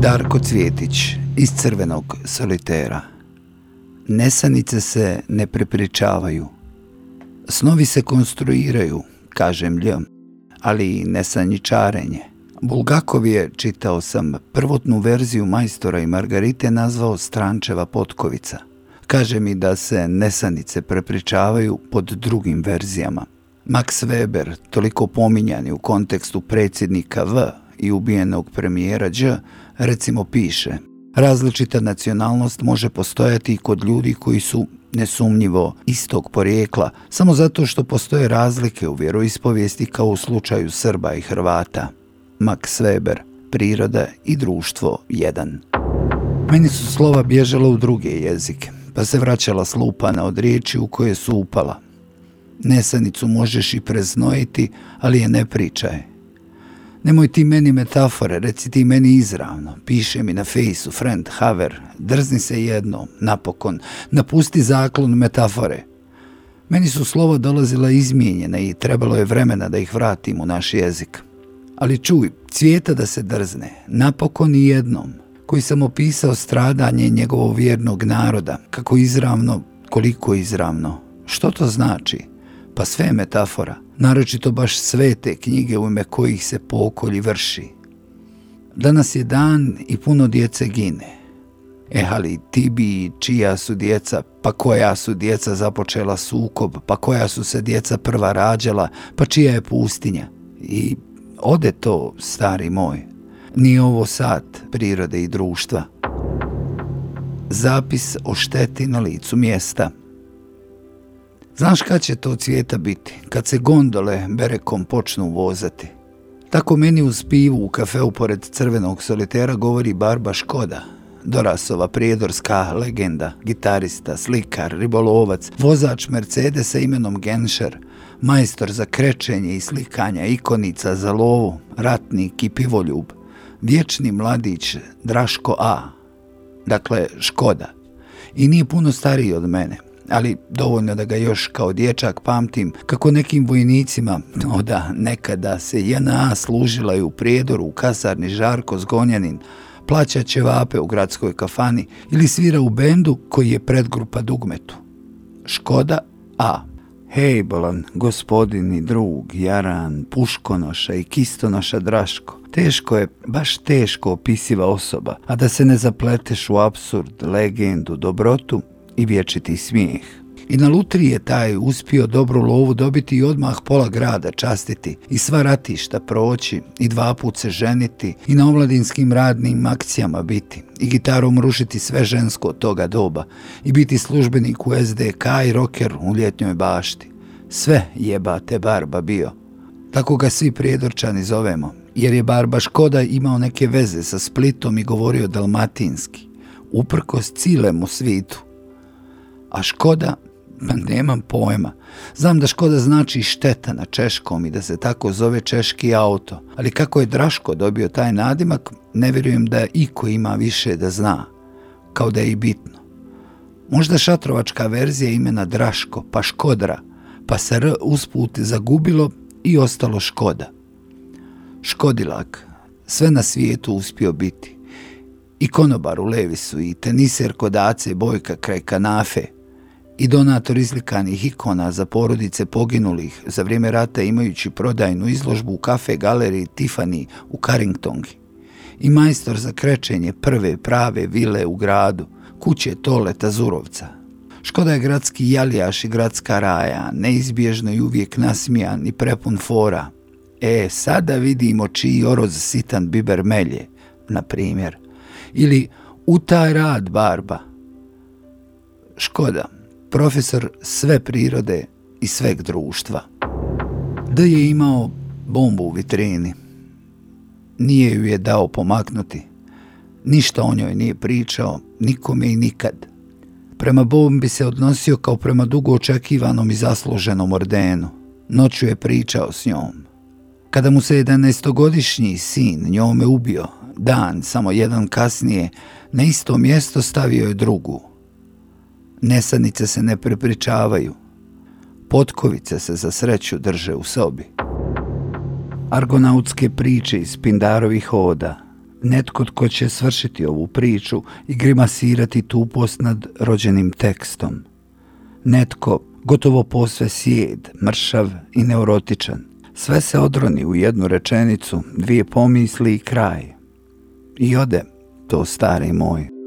Darko Cvjetić iz Crvenog solitera Nesanice se ne prepričavaju. Snovi se konstruiraju, kažem lj, ali i nesanjičarenje. Bulgakov je, čitao sam, prvotnu verziju majstora i Margarite nazvao Strančeva potkovica. Kaže mi da se nesanice prepričavaju pod drugim verzijama. Max Weber, toliko pominjani u kontekstu predsjednika V i ubijenog premijera Đ, recimo piše Različita nacionalnost može postojati i kod ljudi koji su nesumnjivo istog porijekla, samo zato što postoje razlike u vjeroispovijesti kao u slučaju Srba i Hrvata. Max Weber, Priroda i društvo 1 Meni su slova bježala u druge jezike, pa se vraćala slupana od riječi u koje su upala. Nesanicu možeš i preznojiti, ali je ne pričaj. Nemoj ti meni metafore, reci ti meni izravno. Piše mi na fejsu, friend, haver, drzni se jedno, napokon, napusti zaklon metafore. Meni su slova dolazila izmijenjena i trebalo je vremena da ih vratim u naš jezik. Ali čuj, cvijeta da se drzne, napokon i jednom, koji sam opisao stradanje njegovog vjernog naroda, kako izravno, koliko izravno. Što to znači? Pa sve je metafora, naročito baš svete knjige u ime kojih se pokolji vrši. Danas je dan i puno djece gine. E, ali ti bi čija su djeca, pa koja su djeca započela sukob, pa koja su se djeca prva rađala, pa čija je pustinja. I ode to, stari moj. Nije ovo sat prirode i društva. Zapis o šteti na licu mjesta – Znaš kad će to cvijeta biti? Kad se gondole berekom počnu vozati. Tako meni uz pivu u kafeu pored crvenog solitera govori Barba Škoda, Dorasova prijedorska legenda, gitarista, slikar, ribolovac, vozač Mercedesa imenom Genscher, majstor za krečenje i slikanja, ikonica za lovu, ratnik i pivoljub, vječni mladić Draško A, dakle Škoda, i nije puno stariji od mene ali dovoljno da ga još kao dječak pamtim kako nekim vojnicima, no da nekada se JNA služila i u prijedoru u kasarni Žarko Zgonjanin, plaća ćevape u gradskoj kafani ili svira u bendu koji je predgrupa Dugmetu. Škoda A. Hej, bolan, gospodini, drug, jaran, puškonoša i kistonoša Draško. Teško je, baš teško opisiva osoba, a da se ne zapleteš u absurd, legendu, dobrotu, i vječiti smijeh. I na lutri je taj uspio dobru lovu dobiti i odmah pola grada častiti i sva ratišta proći i dva put se ženiti i na omladinskim radnim akcijama biti i gitarom rušiti sve žensko od toga doba i biti službenik u SDK i roker u ljetnjoj bašti. Sve jebate Barba bio. Tako ga svi prijedorčani zovemo, jer je Barba Škoda imao neke veze sa Splitom i govorio dalmatinski, uprkos cilemu svitu. A Škoda, pa nemam pojma. Znam da Škoda znači šteta na češkom i da se tako zove češki auto. Ali kako je Draško dobio taj nadimak, ne vjerujem da iko ima više da zna. Kao da je i bitno. Možda šatrovačka verzija imena Draško, pa Škodra, pa se R usput zagubilo i ostalo Škoda. Škodilak, sve na svijetu uspio biti. I konobar u Levisu, i teniser kod Ace Bojka kraj kanafe – i donator izlikanih ikona za porodice poginulih za vrijeme rata imajući prodajnu izložbu u kafe galeriji Tiffany u Carringtongi i majstor za krećenje prve prave vile u gradu, kuće Toleta Zurovca. Škoda je gradski jalijaš i gradska raja, neizbježno i uvijek nasmijan i prepun fora. E, sada vidimo čiji oroz sitan biber melje, na primjer. Ili u taj rad barba. Škoda profesor sve prirode i sveg društva. Da je imao bombu u vitrini. Nije ju je dao pomaknuti. Ništa o njoj nije pričao, nikome i nikad. Prema bombi se odnosio kao prema dugo očekivanom i zasluženom ordenu. Noću je pričao s njom. Kada mu se 11-godišnji sin njome ubio, dan, samo jedan kasnije, na isto mjesto stavio je drugu, Nesanice se ne prepričavaju. Potkovice se za sreću drže u sobi. Argonautske priče iz Pindarovih hoda, Netko tko će svršiti ovu priču i grimasirati tupost nad rođenim tekstom. Netko gotovo posve sjed, mršav i neurotičan. Sve se odroni u jednu rečenicu, dvije pomisli i kraj. I ode to stari moj.